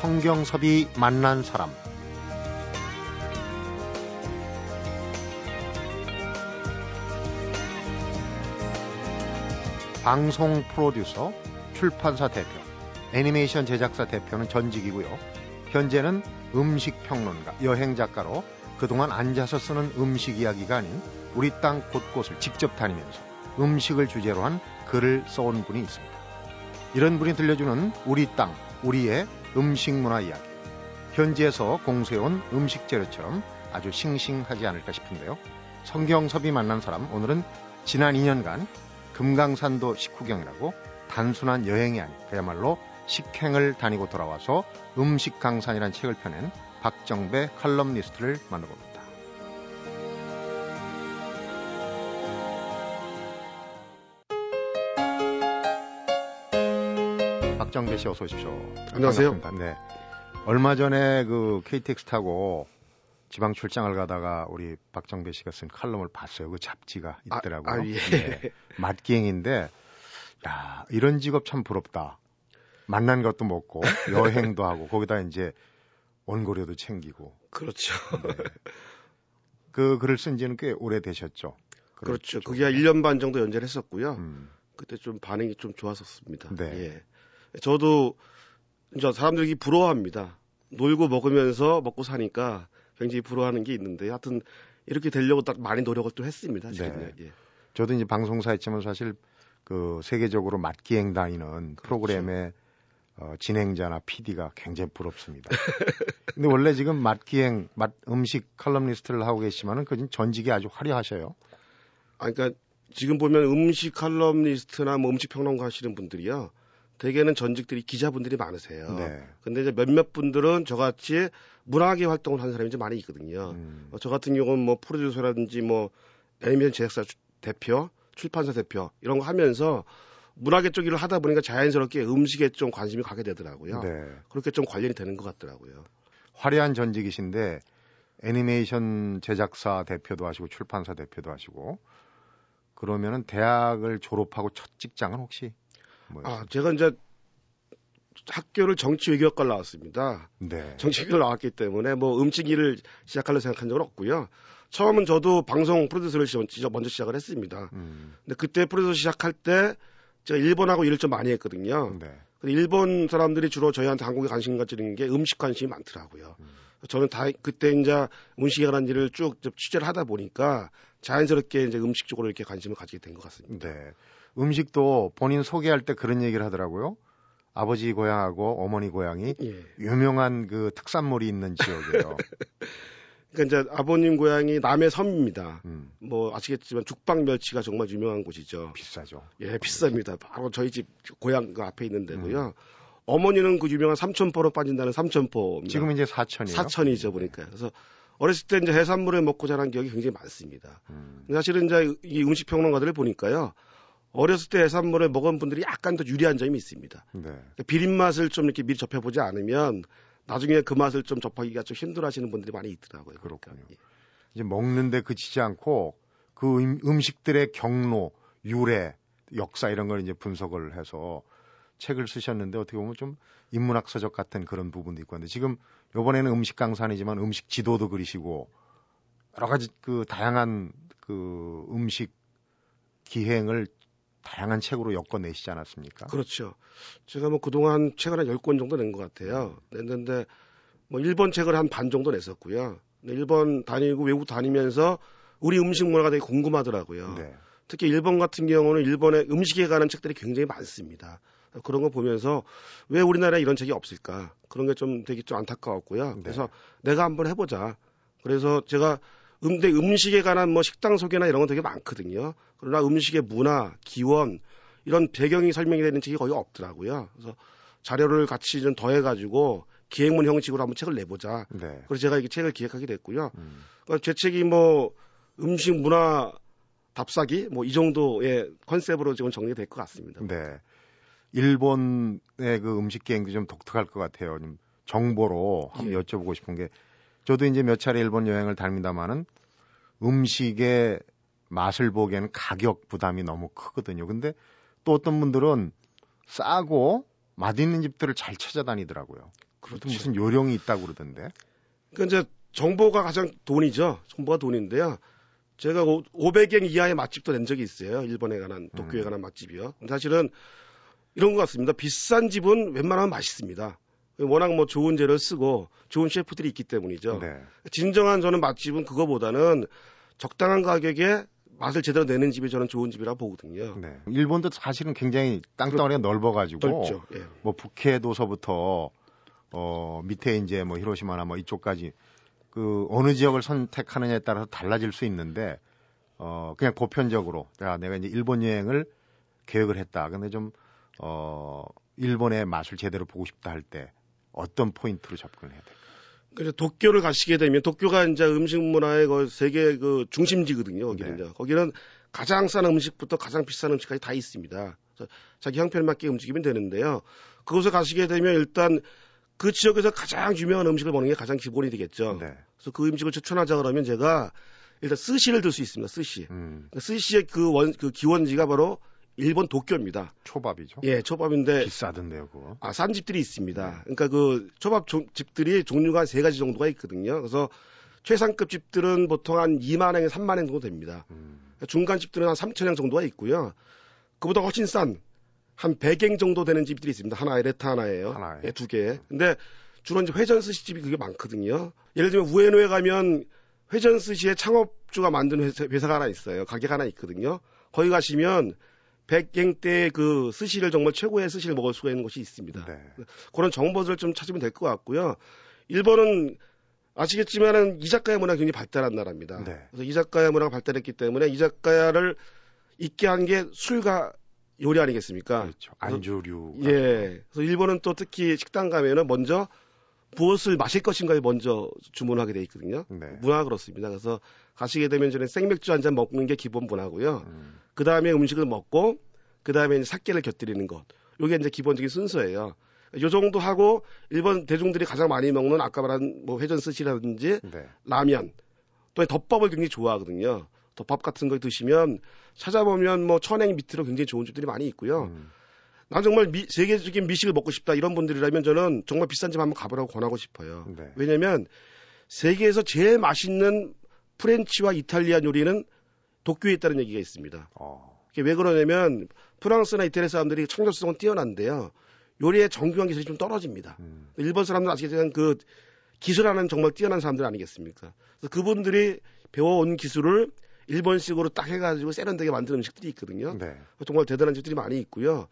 성경섭이 만난 사람 방송 프로듀서, 출판사 대표, 애니메이션 제작사 대표는 전직이고요. 현재는 음식 평론가, 여행 작가로 그동안 앉아서 쓰는 음식 이야기가 아닌 우리 땅 곳곳을 직접 다니면서 음식을 주제로 한 글을 써온 분이 있습니다. 이런 분이 들려주는 우리 땅, 우리의 음식 문화 이야기. 현지에서 공수해온 음식 재료처럼 아주 싱싱하지 않을까 싶은데요. 성경섭이 만난 사람, 오늘은 지난 2년간 금강산도 식후경이라고 단순한 여행이 아닌 그야말로 식행을 다니고 돌아와서 음식 강산이라는 책을 펴낸 박정배 칼럼니스트를 만나봅니다. 박정배 씨 어서 오십시오. 안녕하세요. 반갑습니다. 네. 얼마 전에 그 KTX 타고 지방 출장을 가다가 우리 박정배 씨가 쓴 칼럼을 봤어요. 그 잡지가 아, 있더라고요. 아, 예. 네. 맛기행인데, 야, 이런 직업 참 부럽다. 만난 것도 먹고, 여행도 하고, 거기다 이제 원고료도 챙기고. 그렇죠. 네. 그 글을 쓴 지는 꽤 오래 되셨죠. 그렇죠. 그게 한 1년 반 정도 연재를 했었고요. 음, 그때 좀 반응이 좀 좋았었습니다. 네. 예. 저도 이제 사람들이 부러워합니다. 놀고 먹으면서 먹고 사니까 굉장히 부러워하는 게 있는데 하여튼 이렇게 되려고 딱 많이 노력을 또 했습니다. 지금 네. 예. 저도 이제 방송사 했지만 사실 그 세계적으로 맛기행 다니는 그렇죠. 프로그램의 어, 진행자나 PD가 굉장히 부럽습니다. 근데 원래 지금 맛기행, 맛 음식 칼럼니스트를 하고 계시지만은 그 전직이 아주 화려하셔요. 아, 그러니까 지금 보면 음식 칼럼니스트나 뭐 음식 평론가 하시는 분들이요. 대개는 전직들이 기자분들이 많으세요. 네. 근데 이제 몇몇 분들은 저같이 문화계 활동을 하는 사람이 좀 많이 있거든요. 음, 어, 저 같은 경우는 뭐 프로듀서라든지 뭐 애니메이션 제작사 주- 대표, 출판사 대표 이런 거 하면서 문화계 쪽 일을 하다 보니까 자연스럽게 음식에 좀 관심이 가게 되더라고요. 네. 그렇게 좀 관련이 되는 것 같더라고요. 화려한 전직이신데 애니메이션 제작사 대표도 하시고 출판사 대표도 하시고 그러면은 대학을 졸업하고 첫 직장은 혹시 뭐였어요? 아, 제가 이제 학교를 정치외교학과를 나왔습니다. 네. 정치외교를 나왔기 때문에 뭐 음식 일을 시작하려 생각한 적은 없고요. 처음은 저도 방송 프로듀서를 시- 먼저 시작을 했습니다. 음, 근데 그때 프로듀서 시작할 때 제가 일본하고 일을 좀 많이 했거든요. 네. 근데 일본 사람들이 주로 저희한테 한국에 관심 가지는 게 음식 관심이 많더라고요. 음. 저는 다 그때 이제 음식에 관한 일을 쭉 취재를 하다 보니까 자연스럽게 이제 음식 쪽으로 이렇게 관심을 가지게 된 것 같습니다. 네. 음식도 본인 소개할 때 그런 얘기를 하더라고요. 아버지 고향하고 어머니 고향이 예. 유명한 그 특산물이 있는 지역이에요. 그러니까 이제 아버님 고향이 남해 섬입니다. 음, 뭐 아시겠지만 죽방 멸치가 정말 유명한 곳이죠. 비싸죠. 예, 비쌉니다. 바로 저희 집 고향 그 앞에 있는 데고요. 음. 어머니는 그 유명한 삼천포로 빠진다는 삼천포입니다. 지금 이제 사천이에요. 사천이죠 보니까. 그래서 어렸을 때 이제 해산물을 먹고 자란 기억이 굉장히 많습니다. 음, 사실은 이제 이 음식 평론가들을 보니까요. 어렸을 때 해산물을 먹은 분들이 약간 더 유리한 점이 있습니다. 네. 그러니까 비린 맛을 좀 이렇게 미리 접해보지 않으면 나중에 그 맛을 좀 접하기가 좀 힘들어하시는 분들이 많이 있더라고요. 그러니까. 그렇군요. 이제 먹는데 그치지 않고 그 음, 음식들의 경로, 유래, 역사 이런 걸 이제 분석을 해서 책을 쓰셨는데 어떻게 보면 좀 인문학 서적 같은 그런 부분도 있고 한데 지금 요번에는 음식 강산이지만 음식 지도도 그리시고 여러 가지 그 다양한 그 음식 기행을 다양한 책으로 엮어내시지 않았습니까? 그렇죠. 제가 뭐 그동안 책을 한 10권 정도 낸 것 같아요. 냈는데 뭐 일본 책을 한 반 정도 냈었고요. 일본 다니고 외국 다니면서 우리 음식 문화가 되게 궁금하더라고요. 네. 특히 일본 같은 경우는 일본의 음식에 관한 책들이 굉장히 많습니다. 그런 거 보면서 왜 우리나라에 이런 책이 없을까? 그런 게 좀 되게 좀 안타까웠고요. 네. 그래서 내가 한번 해보자. 그래서 제가 음대 음식에 관한 뭐 식당 소개나 이런 건 되게 많거든요. 그러나 음식의 문화, 기원 이런 배경이 설명이 되는 책이 거의 없더라고요. 그래서 자료를 같이 좀 더해가지고 기획문 형식으로 한번 책을 내보자. 네. 그래서 제가 이렇게 책을 기획하게 됐고요. 음, 그러니까 제 책이 뭐 음식 문화 답사기 뭐 이 정도의 컨셉으로 지금 정리될 것 같습니다. 네. 일본의 그 음식 기행도 좀 독특할 것 같아요. 좀 정보로 한번 예. 여쭤보고 싶은 게 저도 이제 몇 차례 일본 여행을 다닙니다만은 음식의 맛을 보기에는 가격 부담이 너무 크거든요. 근데 또 어떤 분들은 싸고 맛있는 집들을 잘 찾아다니더라고요. 그것도 무슨 요령이 있다고 그러던데. 그러니까 이제 정보가 가장 돈이죠. 정보가 돈인데요. 제가 500엔 이하의 맛집도 낸 적이 있어요. 일본에 관한 도쿄에 음. 관한 맛집이요. 사실은 이런 것 같습니다. 비싼 집은 웬만하면 맛있습니다. 워낙 뭐 좋은 재료를 쓰고 좋은 셰프들이 있기 때문이죠. 네. 진정한 저는 맛집은 그거보다는 적당한 가격에 맛을 제대로 내는 집이 저는 좋은 집이라 고 보거든요. 네. 일본도 사실은 굉장히 땅덩어리가 넓어가지고 넓죠. 예. 뭐 북해도서부터 어 밑에 이제 뭐 히로시마나 뭐 이쪽까지 그 어느 지역을 선택하느냐에 따라서 달라질 수 있는데 어 그냥 보편적으로 야 내가 이제 일본 여행을 계획을 했다. 근데 좀 어 일본의 맛을 제대로 보고 싶다 할 때 어떤 포인트로 접근을 해야 될까요? 그래서 도쿄를 가시게 되면 도쿄가 이제 음식 문화의 그 세계 그 중심지거든요. 거기는 네. 거기는 가장 싼 음식부터 가장 비싼 음식까지 다 있습니다. 자기 형편에 맞게 움직이면 되는데요. 그곳에 가시게 되면 일단 그 지역에서 가장 유명한 음식을 먹는 게 가장 기본이 되겠죠. 네. 그래서 그 음식을 추천하자 그러면 제가 일단 스시를 들 수 있습니다. 스시. 음. 스시의 그 원, 그 기원지가 바로 일본 도쿄입니다. 초밥이죠. 예, 초밥인데 비싸던데요, 그거. 아, 싼 집들이 있습니다. 네. 그러니까 그 초밥 조, 집들이 종류가 세 가지 정도가 있거든요. 그래서 최상급 집들은 보통 한 2만 원에 3만 원 정도 됩니다. 음. 중간 집들은 한 3천 원 정도가 있고요. 그보다 훨씬 싼 한 100엔 정도 되는 집들이 있습니다. 하나에 레타 하나예요. 하나에. 예, 두 개. 근데 주로 이제 회전 스시 집이 그게 많거든요. 예를 들면 우에노에 가면 회전 스시의 창업주가 만든 회사, 회사가 하나 있어요. 가게가 하나 있거든요. 거기 가시면 100엔대 그 스시를 정말 최고의 스시를 먹을 수가 있는 곳이 있습니다. 네. 그런 정보들을 좀 찾으면 될 것 같고요. 일본은 아시겠지만은 이자카야 문화가 굉장히 발달한 나라입니다. 네. 그래서 이자카야 문화가 발달했기 때문에 이자카야를 있게 한 게 술과 요리 아니겠습니까? 그렇죠. 안주류. 예. 그래서 일본은 또 특히 식당 가면은 먼저 무엇을 마실 것인가에 먼저 주문하게 돼 있거든요. 네. 문화 그렇습니다. 그래서 가시게 되면 저는 생맥주 한 잔 먹는 게 기본 문화고요. 음. 그 다음에 음식을 먹고 그 다음에 사케를 곁들이는 것. 요게 이제 기본적인 순서예요. 요 정도 하고 일본 대중들이 가장 많이 먹는 아까 말한 뭐 회전 스시라든지 네. 라면 또 덮밥을 굉장히 좋아하거든요. 덮밥 같은 걸 드시면 찾아보면 뭐 천행 밑으로 굉장히 좋은 집들이 많이 있고요. 음. 난 정말 미, 세계적인 미식을 먹고 싶다 이런 분들이라면 저는 정말 비싼 집 한번 가보라고 권하고 싶어요. 네. 왜냐면 세계에서 제일 맛있는 프렌치와 이탈리안 요리는 도쿄에 있다는 얘기가 있습니다. 어. 왜 그러냐면 프랑스나 이태리 사람들이 청결성은 뛰어난데요. 요리의 정교한 기술이 좀 떨어집니다. 음. 일본 사람들은 아시겠지만 그 기술하는 정말 뛰어난 사람들 아니겠습니까? 그래서 그분들이 배워온 기술을 일본식으로 딱 해가지고 세련되게 만든 음식들이 있거든요. 네. 정말 대단한 집들이 많이 있고요.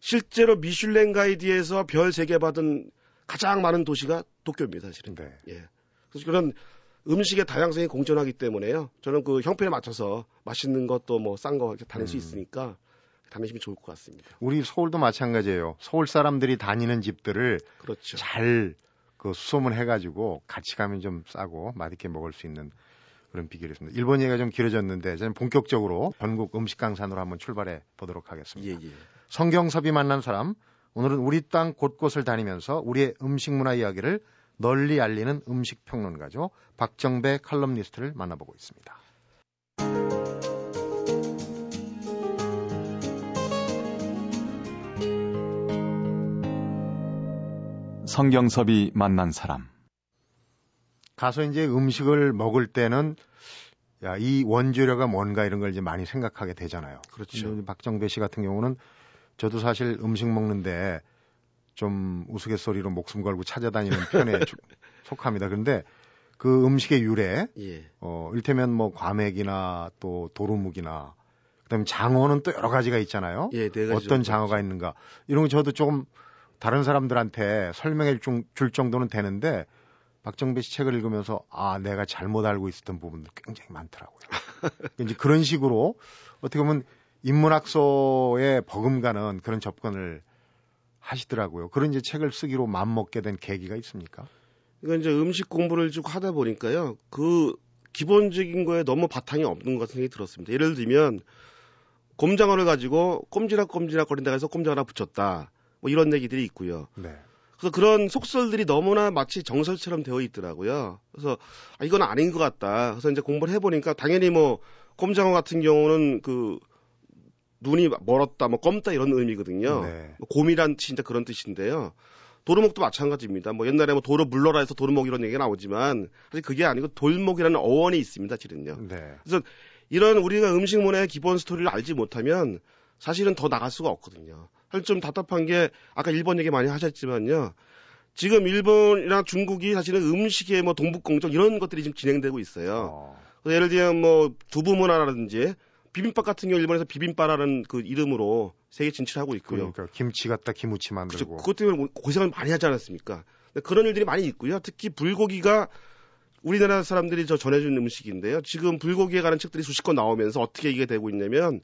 실제로 미슐랭 가이드에서 별 세 개 받은 가장 많은 도시가 도쿄입니다, 사실은. 네. 예. 그래서 그런 음식의 다양성이 공존하기 때문에요. 저는 그 형편에 맞춰서 맛있는 것도 뭐 싼 거 다닐 음. 수 있으니까 다니시면 좋을 것 같습니다. 우리 서울도 마찬가지예요. 서울 사람들이 다니는 집들을 그렇죠. 잘 그 수소문 해가지고 같이 가면 좀 싸고 맛있게 먹을 수 있는 그런 비결이었습니다. 일본 얘기가 좀 길어졌는데 저는 본격적으로 전국 음식 강산으로 한번 출발해 보도록 하겠습니다. 예, 예. 성경섭이 만난 사람 오늘은 우리 땅 곳곳을 다니면서 우리의 음식 문화 이야기를 널리 알리는 음식 평론가죠. 박정배 칼럼니스트를 만나보고 있습니다. 성경섭이 만난 사람 가서 이제 음식을 먹을 때는 야, 이 원재료가 뭔가 이런 걸 이제 많이 생각하게 되잖아요. 그렇죠. 박정배 씨 같은 경우는 저도 사실 음식 먹는데 좀 우스갯소리로 목숨 걸고 찾아다니는 편에 속합니다. 그런데 그 음식의 유래, 예. 어, 일테면 뭐 과메기나 또 도루묵이나 그다음에 장어는 또 여러 가지가 있잖아요. 예, 네 어떤 장어가 있는가 이런 거 저도 조금 다른 사람들한테 설명해 줄 정도는 되는데 박정배 씨 책을 읽으면서 아 내가 잘못 알고 있었던 부분들 굉장히 많더라고요. 이제 그런 식으로 어떻게 보면 인문학서에 버금가는 그런 접근을 하시더라고요. 그런 이제 책을 쓰기로 마음 먹게 된 계기가 있습니까? 그러니까 이제 음식 공부를 쭉 하다 보니까요. 그 기본적인 거에 너무 바탕이 없는 것 같은 생각이 들었습니다. 예를 들면 곰장어를 가지고 꼼지락꼼지락 거린다 해서 꼼장 하나 붙였다. 뭐 이런 얘기들이 있고요. 네. 그래서 그런 속설들이 너무나 마치 정설처럼 되어 있더라고요. 그래서 아, 이건 아닌 것 같다. 그래서 이제 공부를 해보니까 당연히 뭐 꼼장어 같은 경우는 그 눈이 멀었다, 뭐 검다 이런 의미거든요. 네. 뭐 곰이란 진짜 그런 뜻인데요. 도루묵도 마찬가지입니다. 뭐 옛날에 뭐 도루 물러라 해서 도루묵 이런 얘기가 나오지만 사실 그게 아니고 돌목이라는 어원이 있습니다, 실은요. 네. 그래서 이런 우리가 음식 문화의 기본 스토리를 알지 못하면 사실은 더 나갈 수가 없거든요. 사실 좀 답답한 게 아까 일본 얘기 많이 하셨지만요. 지금 일본이나 중국이 사실은 음식의 뭐 동북공정 이런 것들이 지금 진행되고 있어요. 어. 예를 들면 뭐 두부 문화라든지 비빔밥 같은 경우 일본에서 비빔밥이라는 그 이름으로 세계 진출하고 있고요. 그러니까 김치 갖다 기무치 그렇죠. 만들고. 그것 때문에 뭐 고생을 많이 하지 않았습니까? 그런 일들이 많이 있고요. 특히 불고기가 우리나라 사람들이 저 전해주는 음식인데요. 지금 불고기에 관한 책들이 수십 권 나오면서 어떻게 이게 되고 있냐면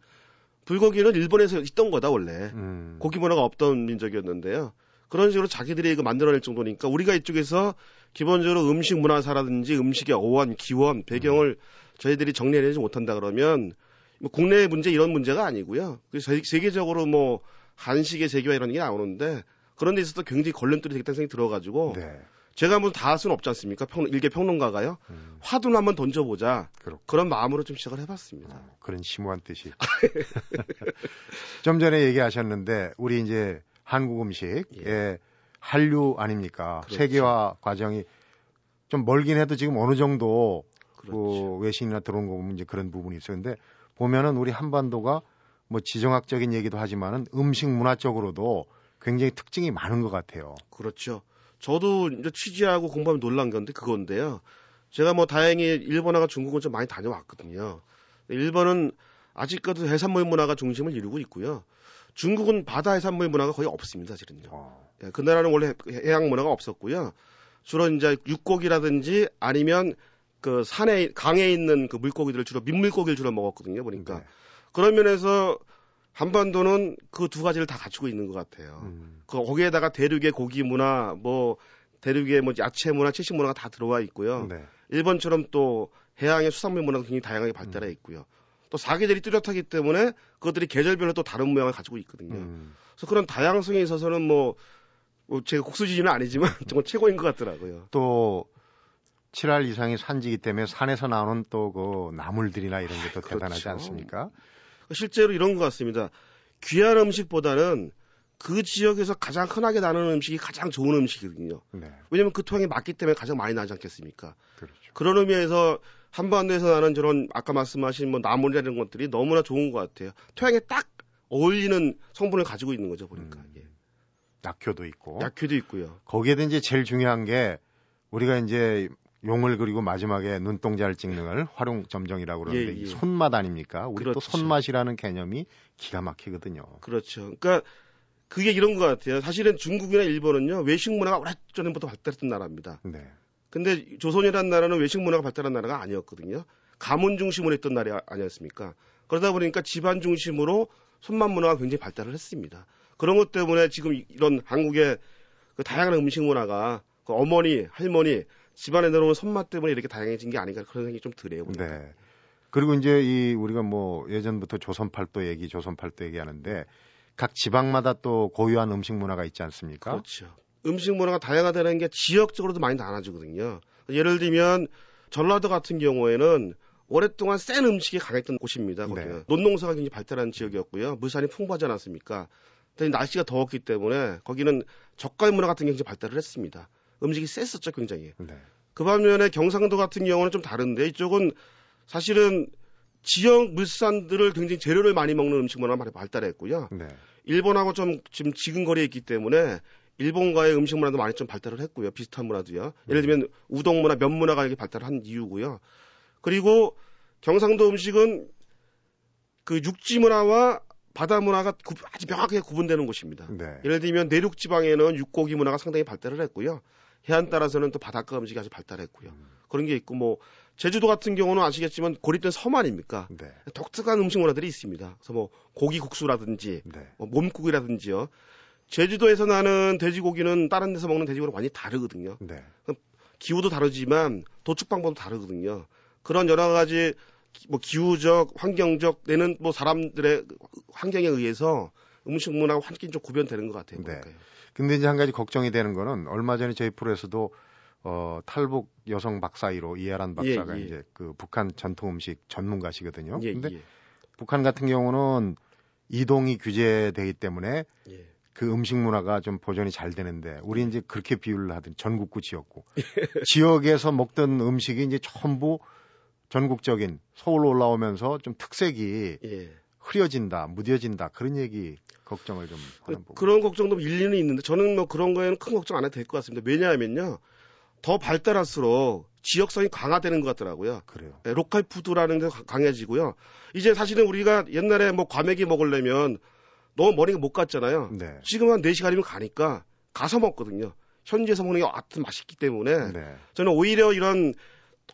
불고기는 일본에서 있던 거다 원래 음. 고기 문화가 없던 민족이었는데요. 그런 식으로 자기들이 이거 만들어낼 정도니까 우리가 이쪽에서 기본적으로 음식 문화사라든지 음식의 어원, 기원, 배경을 저희들이 정리해내지 못한다 그러면 뭐 국내 문제 이런 문제가 아니고요. 그래서 세- 세계적으로 뭐 한식의 세계화 이런 게 나오는데 그런 데 있어서 굉장히 걸림돌이 되겠다는 생각이 들어가지고 네. 제가 한번 다할 수는 없지 않습니까? 평, 일개 평론가가요. 음. 화두는 한번 던져보자. 그렇고. 그런 마음으로 좀 시작을 해봤습니다. 어, 그런 심오한 뜻이. 좀 전에 얘기하셨는데 우리 이제 한국 음식의 한류 아닙니까? 그렇죠. 세계화 과정이 좀 멀긴 해도 지금 어느 정도 그렇죠. 그 외신이나 들어온 거 보면 이제 그런 부분이 있어요. 근데 보면은 우리 한반도가 뭐 지정학적인 얘기도 하지만은 음식 문화적으로도 굉장히 특징이 많은 것 같아요. 그렇죠. 저도 이제 취재하고 공부하면 놀란 건데 그건데요. 제가 뭐 다행히 일본하고 중국은 좀 많이 다녀왔거든요. 일본은 아직까지 해산물 문화가 중심을 이루고 있고요. 중국은 바다 해산물 문화가 거의 없습니다, 사실은요. 어, 예, 그 나라는 원래 해양 문화가 없었고요. 주로 이제 육고기라든지 아니면 그 산에 강에 있는 그 물고기들을 주로 민물고기를 주로 먹었거든요. 보니까 네. 그런 면에서 한반도는 그 두 가지를 다 갖추고 있는 것 같아요. 음, 그 거기에다가 대륙의 고기 문화, 뭐 대륙의 뭐 야채 문화, 채식 문화가 다 들어와 있고요. 네. 일본처럼 또 해양의 수산물 문화가 굉장히 다양하게 발달해 음. 있고요. 또 사계절이 뚜렷하기 때문에 그것들이 계절별로 또 다른 모양을 가지고 있거든요. 음, 그래서 그런 다양성에 있어서는 뭐, 뭐 제가 국수지주는 아니지만 정말 최고인 것 같더라고요. 또 7할 이상의 산지기 때문에 산에서 나오는 또 그 나물들이나 이런 게더 그렇죠. 대단하지 않습니까? 실제로 이런 것 같습니다. 귀한 음식보다는 그 지역에서 가장 흔하게 나는 음식이 가장 좋은 음식이거든요. 네, 왜냐면 그 토양이 맞기 때문에 가장 많이 나지 않겠습니까? 그렇죠. 그런 의미에서 한반도에서 나는 저런 아까 말씀하신 뭐 나물이라는 것들이 너무나 좋은 것 같아요. 토양에 딱 어울리는 성분을 가지고 있는 거죠 보니까. 음. 예. 약효도 있고 약효도 있고요. 거기에도 이제 제일 중요한 게 우리가 이제 용을 그리고 마지막에 눈동자를 찍는 걸 활용 점정이라고 그러는데 예, 예. 이 손맛 아닙니까? 우리 또 그렇죠. 손맛이라는 개념이 기가 막히거든요. 그렇죠. 그러니까 그게 이런 것 같아요. 사실은 중국이나 일본은요 외식 문화가 오래전부터 발달했던 나라입니다. 네. 근데 조선이라는 나라는 외식 문화가 발달한 나라가 아니었거든요. 가문 중심으로 했던 나라 아니었습니까? 그러다 보니까 집안 중심으로 손맛 문화가 굉장히 발달을 했습니다. 그런 것 때문에 지금 이런 한국의 그 다양한 음식 문화가 그 어머니, 할머니, 집안에 내려오는 손맛 때문에 이렇게 다양해진 게 아닌가 그런 생각이 좀 드네요. 네. 그리고 이제 이 우리가 뭐 예전부터 조선팔도 얘기, 조선팔도 얘기하는데 각 지방마다 또 고유한 음식 문화가 있지 않습니까? 그렇죠. 음식 문화가 다양하다는 게 지역적으로도 많이 나눠지거든요. 예를 들면 전라도 같은 경우에는 오랫동안 센 음식이 강했던 곳입니다. 거기는 네. 논농사가 굉장히 발달한 지역이었고요. 물산이 풍부하지 않았습니까? 날씨가 더웠기 때문에 거기는 젓갈 문화 같은 게 굉장히 발달을 했습니다. 음식이 셌었죠, 굉장히. 네. 그 반면에 경상도 같은 경우는 좀 다른데 이쪽은 사실은 지역 물산들을 굉장히 재료를 많이 먹는 음식 문화가 많이 발달했고요. 네. 일본하고 좀 지금 지근거리에 있기 때문에 일본과의 음식 문화도 많이 좀 발달을 했고요. 비슷한 문화도요. 예를 들면 우동 문화, 면 문화가 이렇게 발달한 이유고요. 그리고 경상도 음식은 그 육지 문화와 바다 문화가 구- 아주 명확하게 구분되는 곳입니다. 네. 예를 들면 내륙 지방에는 육고기 문화가 상당히 발달을 했고요. 해안 따라서는 또 바닷가 음식이 아주 발달했고요. 그런 게 있고 뭐 제주도 같은 경우는 아시겠지만 고립된 섬 아닙니까? 네. 독특한 음식 문화들이 있습니다. 그래서 뭐 고기 국수라든지 네. 뭐 몸국이라든지요. 제주도에서 나는 돼지고기는 다른 데서 먹는 돼지고기랑 완전히 다르거든요. 네. 기후도 다르지만 도축 방법도 다르거든요. 그런 여러 가지 기- 뭐 기후적, 환경적 내는 뭐 사람들의 환경에 의해서 음식 문화가 완전히 좀 구별되는 것 같아요. 네. 보니까요. 근데 이제 한 가지 걱정이 되는 거는 얼마 전에 저희 프로에서도 어, 탈북 여성 박사이로 이하란 박사가 예, 예. 이제 그 북한 전통 음식 전문가시거든요. 예, 근데 예, 북한 같은 경우는 이동이 규제되기 때문에 예. 그 음식 문화가 좀 보존이 잘 되는데 우리 이제 그렇게 비유를 하든 전국구 지역구 지역에서 먹던 음식이 이제 전부 전국적인 서울로 올라오면서 좀 특색이 예. 흐려진다, 무뎌진다 그런 얘기 걱정을 좀 하는 부분. 그런 걱정도 일리는 있는데 저는 뭐 그런 거에는 큰 걱정 안 해도 될 것 같습니다. 왜냐하면요. 더 발달할수록 지역성이 강화되는 것 같더라고요. 그래요. 네, 로컬 푸드라는 게 강해지고요. 이제 사실은 우리가 옛날에 뭐 과메기 먹으려면 너무 머리가 못 갔잖아요. 네. 지금 한 4시간이면 가니까 가서 먹거든요. 현지에서 먹는 게 하여튼 맛있기 때문에 네. 저는 오히려 이런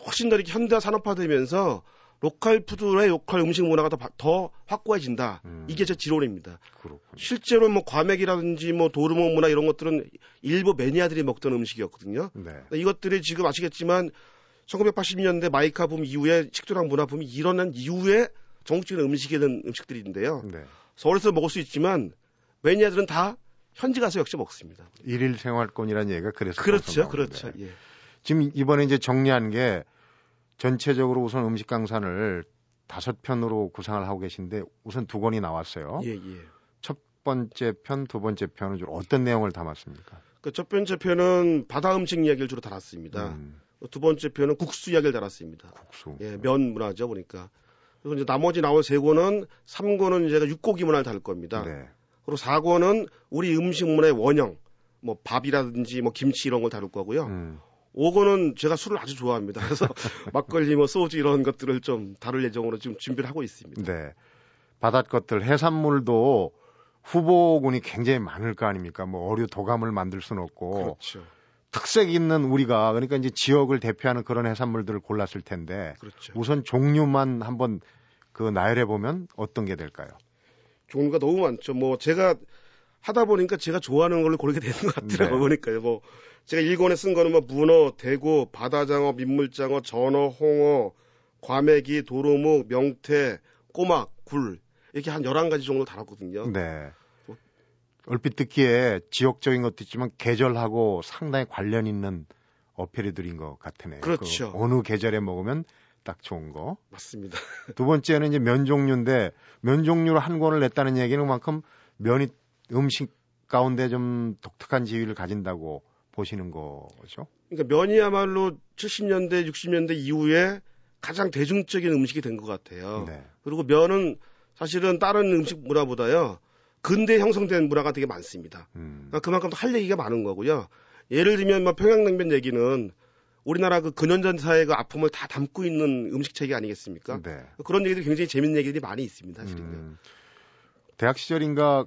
훨씬 더 이렇게 현대 산업화되면서 local food의 local 음식 문화가 더, 더 확고해진다. 음. 이게 제 지론입니다. 그렇군요. 실제로 뭐 과메기라든지 뭐 도루묵 문화 이런 것들은 일부 매니아들이 먹던 음식이었거든요. 네. 이것들이 지금 아시겠지만 1980년대 마이카 붐 이후에 식도락 문화 붐이 일어난 이후에 전국적인 음식이 된 음식들인데요. 네. 서울에서 먹을 수 있지만 매니아들은 다 현지 가서 역시 먹습니다. 일일 생활권이라는 얘기가 그래서 그렇죠, 그렇죠. 예. 지금 이번에 이제 정리한 게 전체적으로 우선 음식 강산을 다섯 편으로 구상을 하고 계신데 우선 두 권이 나왔어요. 예, 예. 첫 번째 편, 두 번째 편은 주로 어떤 내용을 담았습니까? 그 첫 번째 편은 바다 음식 이야기를 주로 달았습니다. 음. 두 번째 편은 국수 이야기를 달았습니다. 국수. 예, 면 문화죠, 보니까. 그리고 이제 나머지 나온 세 권은 3권은 제가 육고기 문화를 다룰 겁니다. 네. 그리고 4권은 우리 음식 문화의 원형, 뭐 밥이라든지 뭐 김치 이런 걸 다룰 거고요. 음. 5권은 제가 술을 아주 좋아합니다. 그래서 막걸리, 뭐 소주 이런 것들을 좀 다룰 예정으로 지금 준비를 하고 있습니다. 네. 바닷것들, 해산물도 후보군이 굉장히 많을 거 아닙니까? 뭐 어류 도감을 만들 수는 없고. 그렇죠. 특색 있는 우리가 그러니까 이제 지역을 대표하는 그런 해산물들을 골랐을 텐데 그렇죠. 우선 종류만 한번 그 나열해 보면 어떤 게 될까요? 종류가 너무 많죠. 뭐 제가 하다 보니까 제가 좋아하는 걸로 고르게 되는 것 같더라고요. 네. 보니까요. 뭐 제가 일권에 쓴 거는 뭐 문어, 대구, 바다장어, 민물장어, 전어, 홍어, 과메기, 도루묵, 명태, 꼬막, 굴 이렇게 한 11가지 정도 달았거든요. 네. 얼핏 듣기에 지역적인 것도 있지만 계절하고 상당히 관련 있는 어패류들인 것 같으네요. 그렇죠. 그 어느 계절에 먹으면 딱 좋은 거. 맞습니다. 두 번째는 이제 면 종류인데 면 종류로 한 권을 냈다는 얘기는 그만큼 면이 음식 가운데 좀 독특한 지위를 가진다고 보시는 거죠. 그러니까 면이야말로 70년대, 60년대 이후에 가장 대중적인 음식이 된 것 같아요. 네. 그리고 면은 사실은 다른 음식 문화보다요. 근대 형성된 문화가 되게 많습니다. 음. 그러니까 그만큼 할 얘기가 많은 거고요. 예를 들면 뭐 평양냉면 얘기는 우리나라 그 근현전 사회의 그 아픔을 다 담고 있는 음식 체계 아니겠습니까? 네. 그런 얘기들이 굉장히 재밌는 얘기들이 많이 있습니다, 사실은. 음. 대학 시절인가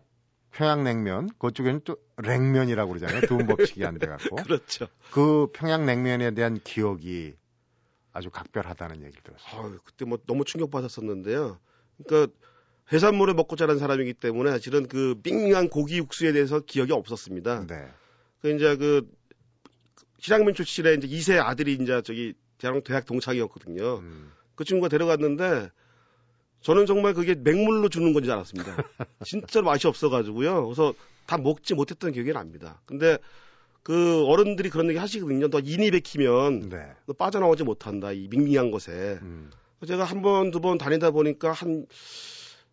평양냉면 그쪽에는 또 냉면이라고 그러잖아요. 두음 법칙이 안 돼갖고. 그렇죠. 그 평양냉면에 대한 기억이 아주 각별하다는 얘기를 들었어요. 아유, 그때 뭐 너무 충격받았었는데요. 그러니까 해산물을 먹고 자란 사람이기 때문에 사실은 그 밍밍한 고기 육수에 대해서 기억이 없었습니다. 네. 그 이제 그 실향민 출신의 이제 2세 아들이 이제 저기 대학, 대학 동창이었거든요. 음. 그 친구가 데려갔는데 저는 정말 그게 맹물로 주는 건지 알았습니다. 진짜 맛이 없어가지고요. 그래서 다 먹지 못했던 기억이 납니다. 근데 그 어른들이 그런 얘기 하시거든요. 너 인이 베키면 네. 너 빠져나오지 못한다. 이 밍밍한 것에. 음. 제가 한 번, 두 번 다니다 보니까 한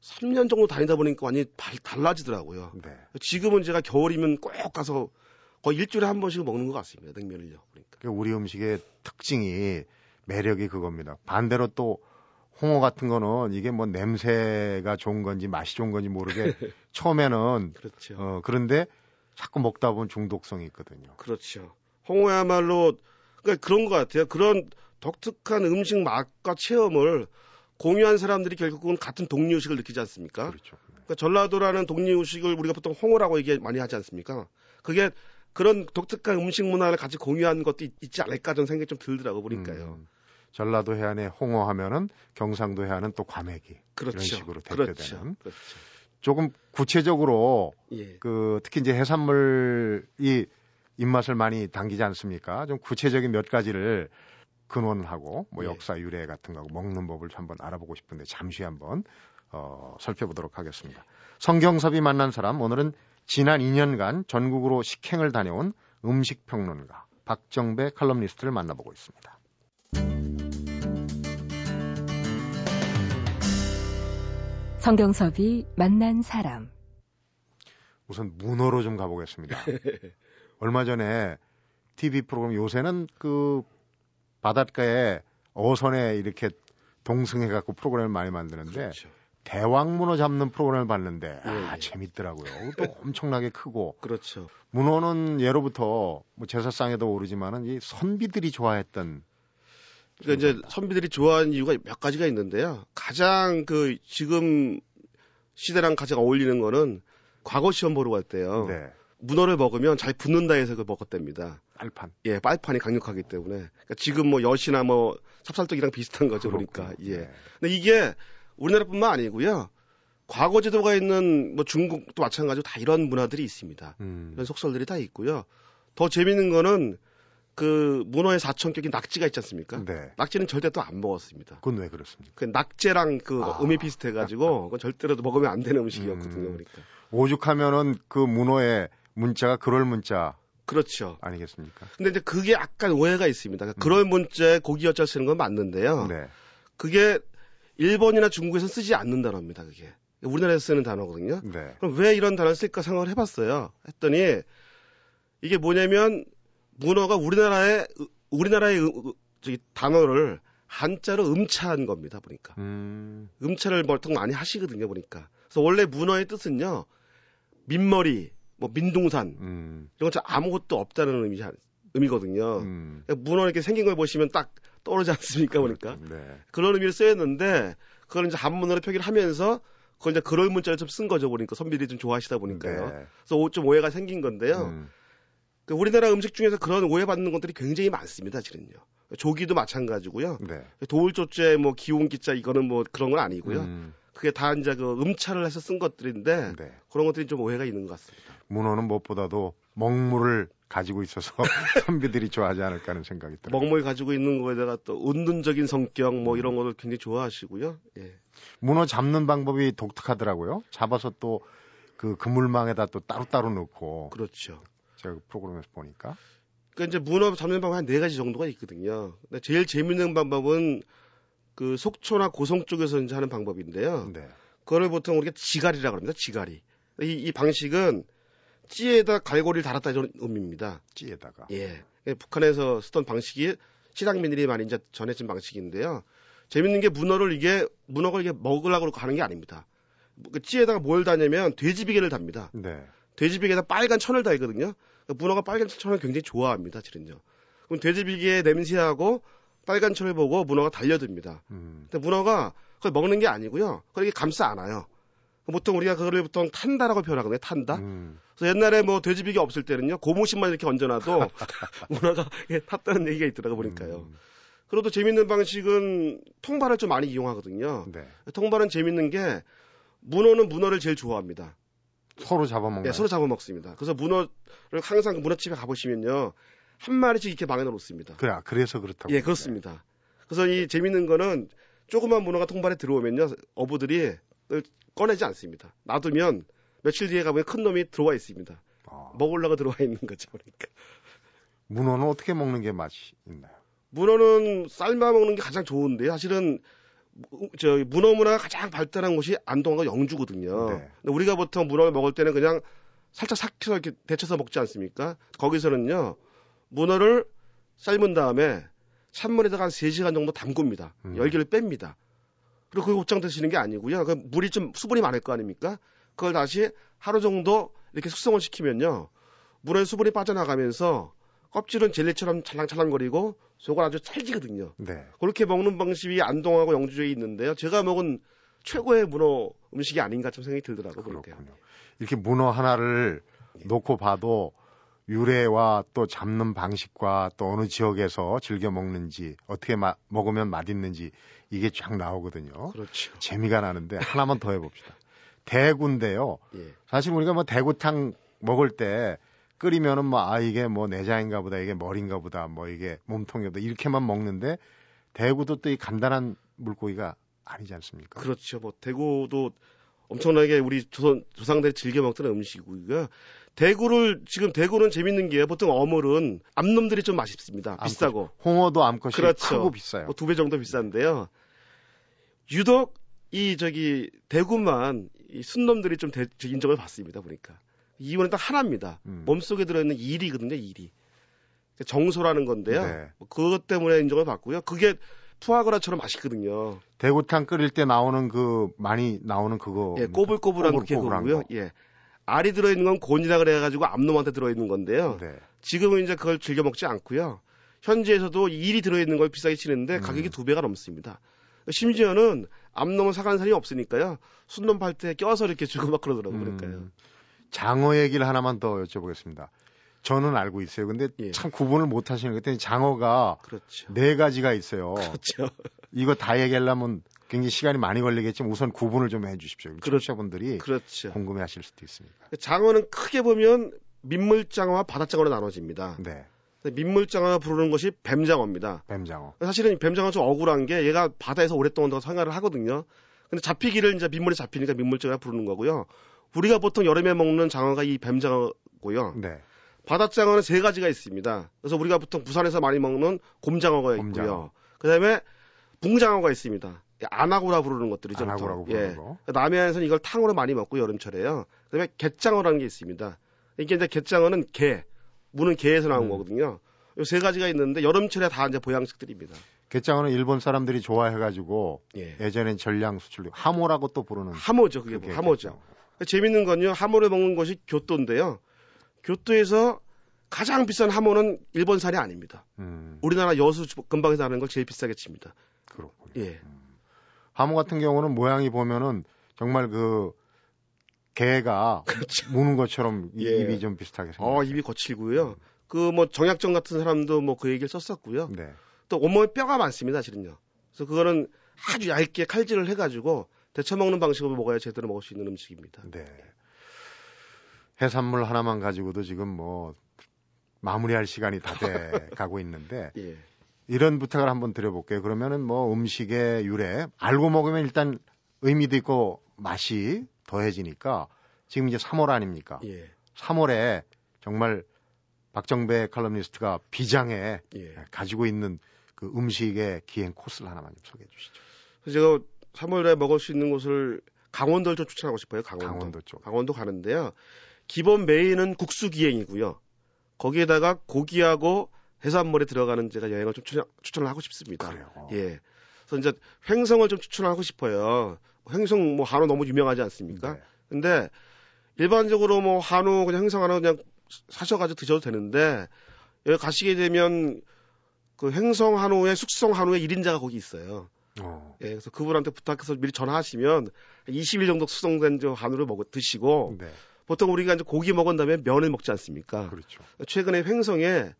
3년 정도 다니다 보니까 완전히 달라지더라고요. 네. 지금은 제가 겨울이면 꼭 가서 거의 일주일에 한 번씩 먹는 것 같습니다. 냉면을요. 그러니까 우리 음식의 특징이 매력이 그겁니다. 반대로 또 홍어 같은 거는 이게 뭐 냄새가 좋은 건지 맛이 좋은 건지 모르게 처음에는 그렇죠. 어 그런데 자꾸 먹다 보면 중독성이 있거든요. 그렇죠. 홍어야말로 그러니까 그런 것 같아요. 그런 독특한 음식 맛과 체험을 공유한 사람들이 결국은 같은 독립의식을 느끼지 않습니까? 그렇죠. 그러니까 전라도라는 독립의식을 우리가 보통 홍어라고 얘기 많이 하지 않습니까? 그게 그런 독특한 음식 문화를 같이 공유한 것도 있, 지 않을까 저는 생각이 좀 들더라고 보니까요. 음, 전라도 해안에 홍어 하면은 경상도 해안은 또 과메기 그렇죠. 이런 식으로 대표되는 그렇죠. 그렇죠. 조금 구체적으로 예. 그 특히 이제 해산물이 입맛을 많이 당기지 않습니까? 좀 구체적인 몇 가지를 근원하고 뭐 예. 역사 유래 같은 거 먹는 법을 한번 알아보고 싶은데 잠시 한번 어, 살펴보도록 하겠습니다. 성경섭이 만난 사람 오늘은 지난 2년간 전국으로 식행을 다녀온 음식 평론가 박정배 칼럼니스트를 만나보고 있습니다. 성경섭이 만난 사람 우선 문어로 좀 가보겠습니다. 얼마 전에 TV 프로그램 요새는 그 바닷가에 어선에 이렇게 동승해 갖고 프로그램을 많이 만드는데 그렇죠. 대왕 문어 잡는 프로그램을 봤는데 아 예, 예. 재밌더라고요. 또 엄청나게 크고 그렇죠. 문어는 예로부터 뭐 제사상에도 오르지만은 이 선비들이 좋아했던 그러니까 이제 선비들이 좋아하는 이유가 몇 가지가 있는데요. 가장 그 지금 시대랑 가장 어울리는 거는 과거 시험 보러 갈 때요. 네, 문어를 먹으면 잘 붙는다 해서 그 먹었답니다. 알판. 예, 빨판이 강력하기 때문에. 그러니까 지금 뭐 엿이나 뭐 찹쌀떡이랑 비슷한 거죠. 보니까. 예. 네. 근데 이게 우리나라뿐만 아니고요. 과거 제도가 있는 뭐 중국도 마찬가지로 다 이런 문화들이 있습니다. 음, 이런 속설들이 다 있고요. 더 재밌는 거는 그 문어의 사천격인 낙지가 있지 않습니까? 네. 낙지는 절대 또 안 먹었습니다. 그건 왜 그렇습니까? 그 낙제랑 그 아. 음이 비슷해가지고 그건 절대로 먹으면 안 되는 음식이었거든요. 음. 그러니까. 오죽하면은 그 문어의 문자가 그럴 문자 그렇죠. 아니겠습니까? 근데 이제 그게 약간 오해가 있습니다. 그러니까 그럴 문자에 고기 여자 쓰는 건 맞는데요. 음. 네. 그게 일본이나 중국에서 쓰지 않는 단어입니다. 그게 우리나라에서 쓰는 단어거든요. 네. 그럼 왜 이런 단어를 쓸까 생각을 해봤어요. 했더니 이게 뭐냐면 문어가 우리나라의 우리나라의 저기 단어를 한자로 음차한 겁니다. 보니까 음, 음차를 보통 많이 하시거든요. 보니까 그래서 원래 문어의 뜻은요 민머리, 뭐 민둥산 음, 이런 것처럼 아무것도 없다는 의미 의미거든요. 음. 그러니까 문어 이렇게 생긴 걸 보시면 딱 떠오르지 않습니까? 보니까 네. 그런 의미를 쓰였는데 그걸 이제 한문으로 표기를 하면서 그걸 이제 그럴 문자를 좀 쓴 거죠 보니까 선비들이 좀 좋아하시다 보니까요. 네. 그래서 오- 좀 오해가 생긴 건데요. 음, 그 우리나라 음식 중에서 그런 오해받는 것들이 굉장히 많습니다, 실은요. 조기도 마찬가지고요. 네. 도울조제, 뭐 기온기자 이거는 뭐 그런 건 아니고요. 음, 그게 다 이제 그 음차를 해서 쓴 것들인데 네. 그런 것들이 좀 오해가 있는 것 같습니다. 문어는 무엇보다도 먹물을 가지고 있어서 선비들이 좋아하지 않을까 하는 생각이 들어요. 먹물 가지고 있는 거에다가 또 은둔적인 성격 뭐 이런 것을 굉장히 좋아하시고요. 예. 문어 잡는 방법이 독특하더라고요. 잡아서 또 그 그물망에다 또 따로따로 넣고 그렇죠. 제가 그 프로그램에서 보니까 그러니까 이제 문어 잡는 방법 한 네 가지 정도가 있거든요. 근데 제일 재밌는 방법은 그 속초나 고성 쪽에서 이제 하는 방법인데요. 네. 그거를 보통 우리가 지갈이라고 합니다. 지갈이. 이, 이 방식은 찌에다 갈고리를 달았다 이런 의미입니다. 찌에다가 예. 예, 북한에서 쓰던 방식이 실향민들이 많이 이제 전해진 방식인데요. 재밌는 게 문어를 이게 문어가 이게 먹으려고 하는 게 아닙니다. 그 찌에다가 뭘 다냐면 돼지비계를 답니다. 네. 돼지비계에다 빨간 천을 달거든요. 문어가 빨간 천을 굉장히 좋아합니다, 실은요. 그럼 돼지비계의 냄새하고 빨간 천을 보고 문어가 달려듭니다. 음, 근데 문어가 그걸 먹는 게 아니고요. 그걸 감싸 안아요. 보통 우리가 그거를 보통 탄다라고 표현하거든요. 탄다. 음, 그래서 옛날에 뭐 돼지비계 없을 때는요. 고무신만 이렇게 얹어놔도 문어가 탔다는 얘기가 있더라고 보니까요. 음, 그리고 또 재밌는 방식은 통발을 좀 많이 이용하거든요. 네. 통발은 재밌는 게 문어는 문어를 제일 좋아합니다. 서로 잡아먹나요? 예, 서로 잡아먹습니다. 그래서 문어를 항상 그 문어집에 가보시면요. 한 마리씩 이렇게 방에 놓습니다. 그래, 그래서 그렇다고. 예, 그렇습니다. 그래서 이 재밌는 거는 조그만 문어가 통발에 들어오면요. 어부들이 꺼내지 않습니다. 놔두면 며칠 뒤에 가면 큰 놈이 들어와 있습니다. 아, 먹으려고 들어와 있는 거죠. 그러니까. 문어는 어떻게 먹는 게 맛이 있나요? 문어는 삶아 먹는 게 가장 좋은데 사실은 무- 저 문어 문화가 가장 발달한 곳이 안동과 영주거든요. 네. 근데 우리가 보통 문어를 먹을 때는 그냥 살짝 삭혀서 이렇게 데쳐서 먹지 않습니까? 거기서는요 문어를 삶은 다음에 찬물에다가 한 3시간 정도 담굽니다. 음. 열기를 뺍니다. 그리고 그 곧장 드시는 게 아니고요. 그 물이 좀 수분이 많을 거 아닙니까? 그걸 다시 하루 정도 이렇게 숙성을 시키면요. 물의 수분이 빠져나가면서 껍질은 젤리처럼 찰랑찰랑거리고 속은 아주 찰지거든요. 네. 그렇게 먹는 방식이 안동하고 영주에 있는데요. 제가 먹은 최고의 문어 음식이 아닌가 좀 생각이 들더라고요. 그렇군요. 이렇게 문어 하나를 놓고 봐도 유래와 또 잡는 방식과 또 어느 지역에서 즐겨 먹는지 어떻게 마- 먹으면 맛있는지 이게 쫙 나오거든요. 그렇죠. 재미가 나는데 하나만 더 해봅시다. 대구인데요. 예. 사실 우리가 뭐 대구탕 먹을 때 끓이면은 뭐 아 이게 뭐 내장인가 보다 이게 머리인가 보다 뭐 이게 몸통이다 이렇게만 먹는데 대구도 또 이 간단한 물고기가 아니지 않습니까? 그렇죠. 뭐 대구도 엄청나게 우리 조선 조상들이 즐겨 먹던 음식이고요. 대구를 지금 대구는 재밌는 게 보통 어물은 암놈들이 좀 맛있습니다. 암컷. 비싸고 홍어도 암컷이 그렇죠. 크고 비싸요. 뭐 두 배 정도 비싼데요. 유독 이 저기 대구만 이 순놈들이 좀 대, 저 인정을 받습니다 보니까. 이유는 딱 하나입니다. 음. 몸속에 들어있는 일이거든요, 일이. 정소라는 건데요. 네. 뭐 그것 때문에 인정을 받고요. 그게 푸아그라처럼 맛있거든요. 대구탕 끓일 때 나오는 그 많이 나오는 그거 예, 꼬불꼬불한 게 꼬불꼬불한 그거고요. 거. 예. 알이 들어있는 건 곤이라 그래가지고 암놈한테 들어있는 건데요. 네. 지금은 이제 그걸 즐겨 먹지 않고요. 현지에서도 일이 들어있는 걸 비싸게 치는데 음. 가격이 두 배가 넘습니다. 심지어는 암놈은 사간 살이 없으니까요. 순놈 팔 때 껴서 이렇게 주고 막 그러더라고요. 그러니까요. 음, 장어 얘기를 하나만 더 여쭤보겠습니다. 저는 알고 있어요. 근데 예. 참 구분을 못 하시는 것 같아요. 장어가 그렇죠. 네 가지가 있어요. 그렇죠. 이거 다 얘기하려면 굉장히 시간이 많이 걸리겠지만 우선 구분을 좀 해주십시오. 그렇- 청취자분들이 그렇죠. 궁금해하실 수도 있으니까. 장어는 크게 보면 민물장어와 바다장어로 나눠집니다. 네, 민물장어가 부르는 것이 뱀장어입니다. 뱀장어. 사실은 뱀장어 좀 억울한 게 얘가 바다에서 오랫동안 더 생활을 하거든요. 근데 잡히기를 이제 민물에 잡히니까 민물장어가 부르는 거고요. 우리가 보통 여름에 먹는 장어가 이 뱀장어고요. 네, 바닷장어는 세 가지가 있습니다. 그래서 우리가 보통 부산에서 많이 먹는 곰장어가 있고요. 곰장어. 그다음에 붕장어가 있습니다. 아나고라 부르는 것들이죠. 보통. 부르는 예. 거. 남해안에서는 이걸 탕으로 많이 먹고 여름철에요. 그다음에 갯장어라는 게 있습니다. 이게 이제 갯장어는 게, 무는 게에서 나온 음. 거거든요. 이세 가지가 있는데 여름철에 다 이제 보양식들입니다. 갯장어는 일본 사람들이 좋아해가지고 예. 예전엔 전량 수출 하모라고 또 부르는 하모죠, 그게 뭐, 그게 하모죠. 재밌는 건요, 하모를 먹는 것이 교토인데요. 교토에서 가장 비싼 하모는 일본산이 아닙니다. 음, 우리나라 여수 근방에서 나는 걸 제일 비싸게 칩니다. 그렇군요. 예. 하모 같은 경우는 모양이 보면은 정말 그 개가 무는 것처럼 이- 예. 입이 좀 비슷하게 생겼어요. 어, 입이 거칠고요. 그뭐 정약전 같은 사람도 뭐 그 얘기를 썼었고요. 네. 또 온몸에 뼈가 많습니다, 실은요. 그래서 그거는 아주 얇게 칼질을 해가지고 데쳐 먹는 방식으로 먹어야 제대로 먹을 수 있는 음식입니다. 네. 해산물 하나만 가지고도 지금 뭐 마무리할 시간이 다 돼 가고 있는데 예. 이런 부탁을 한번 드려볼게요. 그러면은 뭐 음식의 유래 알고 먹으면 일단 의미도 있고 맛이 더해지니까 지금 이제 3월 아닙니까? 예. 3월에 정말 박정배 칼럼니스트가 비장에 예. 가지고 있는 그 음식의 기행 코스를 하나만 좀 소개해 주시죠. 제가 3월에 먹을 수 있는 곳을 강원도를 좀 추천하고 싶어요. 강원도. 강원도 쪽. 강원도 가는데요. 기본 메인은 국수 기행이고요. 거기에다가 고기하고 해산물에 들어가는 제가 여행을 좀 추천, 추천을 하고 싶습니다. 그래요. 예. 그래서 이제 횡성을 좀 추천하고 싶어요. 횡성 뭐 한우 너무 유명하지 않습니까? 네. 근데 일반적으로 뭐 한우 그냥 횡성 한우 그냥 사셔가지고 드셔도 되는데 여기 가시게 되면 그 횡성 한우의 숙성 한우의 1인자가 거기 있어요. 어. 예, 그래서 그분한테 부탁해서 미리 전화하시면 20일 정도 숙성된 저 한우를 먹어 드시고 네. 보통 우리가 이제 고기 먹은 다음에 면을 먹지 않습니까? 그렇죠. 최근에 횡성에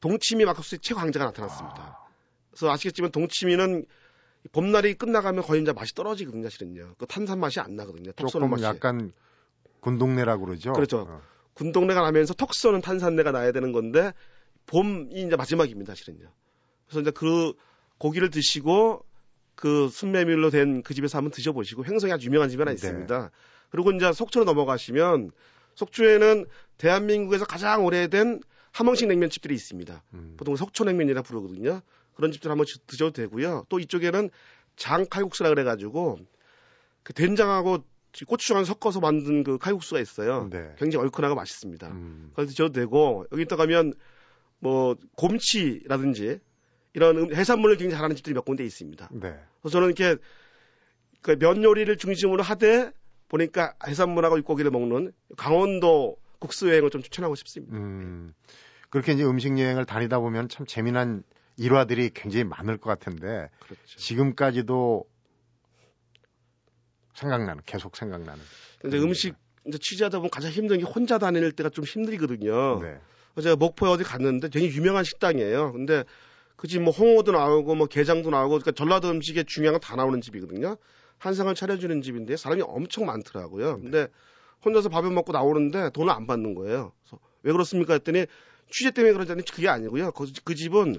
동치미 막국수의 최강자가 나타났습니다. 아, 그래서 아시겠지만 동치미는 봄날이 끝나가면 거의 이제 맛이 떨어지거든요, 실은요. 그 탄산 맛이 안 나거든요. 턱 쏘는 조금 맛이. 약간 군동내라고 그러죠. 그렇죠. 어. 군동내가 나면서 턱 쏘는 탄산내가 나야 되는 건데 봄이 이제 마지막입니다, 실은요. 그래서 이제 그 고기를 드시고 그 순메밀로 된 그 집에서 한번 드셔보시고 횡성이 아주 유명한 집이 하나 네. 있습니다. 그리고 이제 속초로 넘어가시면 속초에는 대한민국에서 가장 오래된 함흥식 냉면집들이 있습니다. 음. 보통 속초냉면이라 부르거든요. 그런 집들 한번 드셔도 되고요. 또 이쪽에는 장칼국수라 그래가지고 그 된장하고 고추장 섞어서 만든 그 칼국수가 있어요. 네. 굉장히 얼큰하고 맛있습니다. 음. 그걸 드셔도 되고 여기 또 가면 뭐 곰치라든지 이런 음- 해산물을 굉장히 잘하는 집들이 몇 군데 있습니다. 네. 그래서 저는 이렇게 그면 요리를 중심으로 하되 보니까 해산물하고 육고기를 먹는 강원도 국수 여행을 좀 추천하고 싶습니다. 음. 그렇게 이제 음식 여행을 다니다 보면 참 재미난 일화들이 굉장히 많을 것 같은데 그렇죠. 지금까지도 생각나는 계속 생각나는. 근데 음식 이제 취재하다 보면 가장 힘든 게 혼자 다닐 때가 좀 힘들거든요. 네. 제가 목포에 어디 갔는데 되게 유명한 식당이에요. 근데 그집뭐 홍어도 나오고 뭐 게장도 나오고 그러니까 전라도 음식에 중요한 건 다 나오는 집이거든요. 한상을 차려주는 집인데 사람이 엄청 많더라고요. 근데 혼자서 밥을 먹고 나오는데 돈을 안 받는 거예요. 그래서 왜 그렇습니까 했더니 취재 때문에 그러자니 그게 아니고요. 그, 그 집은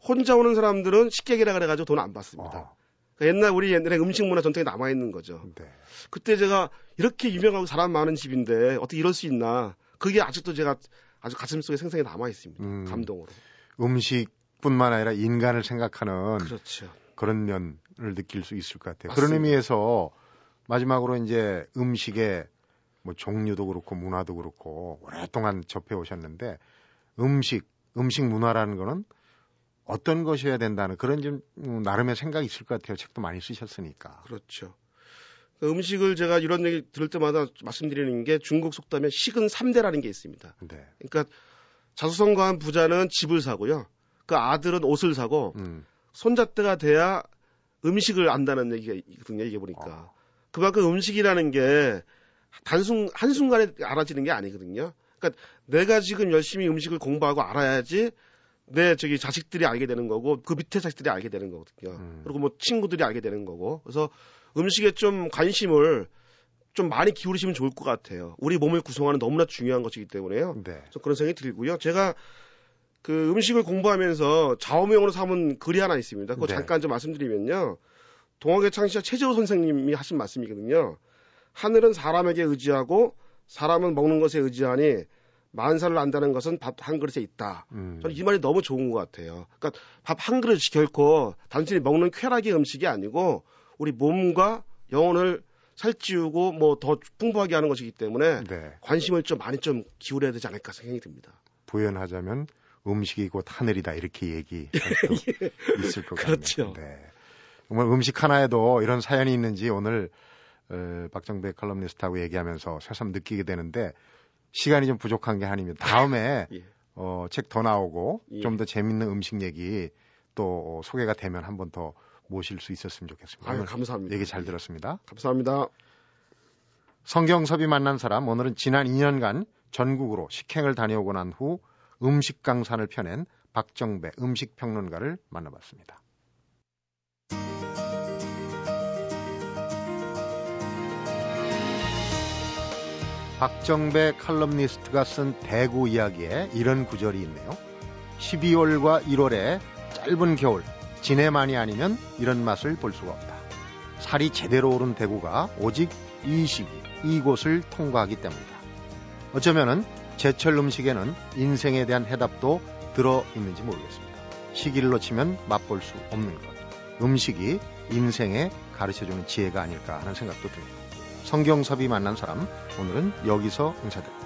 혼자 오는 사람들은 식객이라 그래가지고 돈 안 받습니다. 어, 그러니까 옛날 우리 옛날에 음식 문화 전통이 남아 있는 거죠. 네. 그때 제가 이렇게 유명하고 사람 많은 집인데 어떻게 이럴 수 있나. 그게 아직도 제가 아주 가슴 속에 생생히 남아 있습니다. 음. 감동으로. 음식 뿐만 아니라 인간을 생각하는 그렇죠. 그런 면을 느낄 수 있을 것 같아요. 맞습니다. 그런 의미에서 마지막으로 이제 음식의 뭐 종류도 그렇고 문화도 그렇고 오랫동안 접해 오셨는데 음식, 음식 문화라는 거는 어떤 것이어야 된다는 그런 좀 음, 나름의 생각이 있을 것 같아요. 책도 많이 쓰셨으니까. 그렇죠. 그 음식을 제가 이런 얘기 들을 때마다 말씀드리는 게 중국 속담에 식은 3대라는 게 있습니다. 네. 그러니까 자수성가한 부자는 집을 사고요. 그 아들은 옷을 사고 음. 손잡대가 돼야 음식을 안다는 얘기가 있거든요. 이게 보니까. 어. 그만큼 음식이라는 게 단순 한 순간에 알아지는 게 아니거든요. 그러니까 내가 지금 열심히 음식을 공부하고 알아야지 내 저기 자식들이 알게 되는 거고 그 밑에 자식들이 알게 되는 거거든요. 음. 그리고 뭐 친구들이 알게 되는 거고. 그래서 음식에 좀 관심을 좀 많이 기울이시면 좋을 것 같아요. 우리 몸을 구성하는 너무나 중요한 것이기 때문에요. 네. 그래서 그런 생각이 들고요. 제가 그 음식을 공부하면서 좌우명으로 삼은 글이 하나 있습니다. 그거 네. 잠깐 좀 말씀드리면요. 동학의 창시자 최재호 선생님이 하신 말씀이거든요. 하늘은 사람에게 의지하고 사람은 먹는 것에 의지하니 만사를 안다는 것은 밥 한 그릇에 있다. 음. 저는 이 말이 너무 좋은 것 같아요. 그러니까 밥 한 그릇이 결코 단순히 먹는 쾌락의 음식이 아니고 우리 몸과 영혼을 살찌우고 뭐 더 풍부하게 하는 것이기 때문에 네. 관심을 좀 많이 좀 기울여야 되지 않을까 생각이 듭니다. 부연하자면 음식이 곧 하늘이다 이렇게 얘기할 수 있을 것 같네요. 그렇죠. 네. 정말 음식 하나에도 이런 사연이 있는지 오늘 어, 박정배 칼럼니스트하고 얘기하면서 새삼 느끼게 되는데 시간이 좀 부족한 게 아닙니다. 다음에 예. 어, 책 더 나오고 예. 좀더 재밌는 음식 얘기 또 소개가 되면 한 번 더 모실 수 있었으면 좋겠습니다. 아유, 감사합니다. 얘기 잘 들었습니다. 감사합니다. 성경섭이 만난 사람 오늘은 지난 2년간 전국으로 식행을 다녀오고 난 후 음식 강산을 펴낸 박정배 음식 평론가를 만나봤습니다. 박정배 칼럼니스트가 쓴 대구 이야기에 이런 구절이 있네요. 12월과 1월의 짧은 겨울, 지내만이 아니면 이런 맛을 볼 수가 없다. 살이 제대로 오른 대구가 오직 이 시기, 이곳을 통과하기 때문이다. 어쩌면은 제철 음식에는 인생에 대한 해답도 들어 있는지 모르겠습니다. 시기를 놓치면 맛볼 수 없는 것. 음식이 인생에 가르쳐주는 지혜가 아닐까 하는 생각도 듭니다. 성경섭이 만난 사람, 오늘은 여기서 인사드립니다.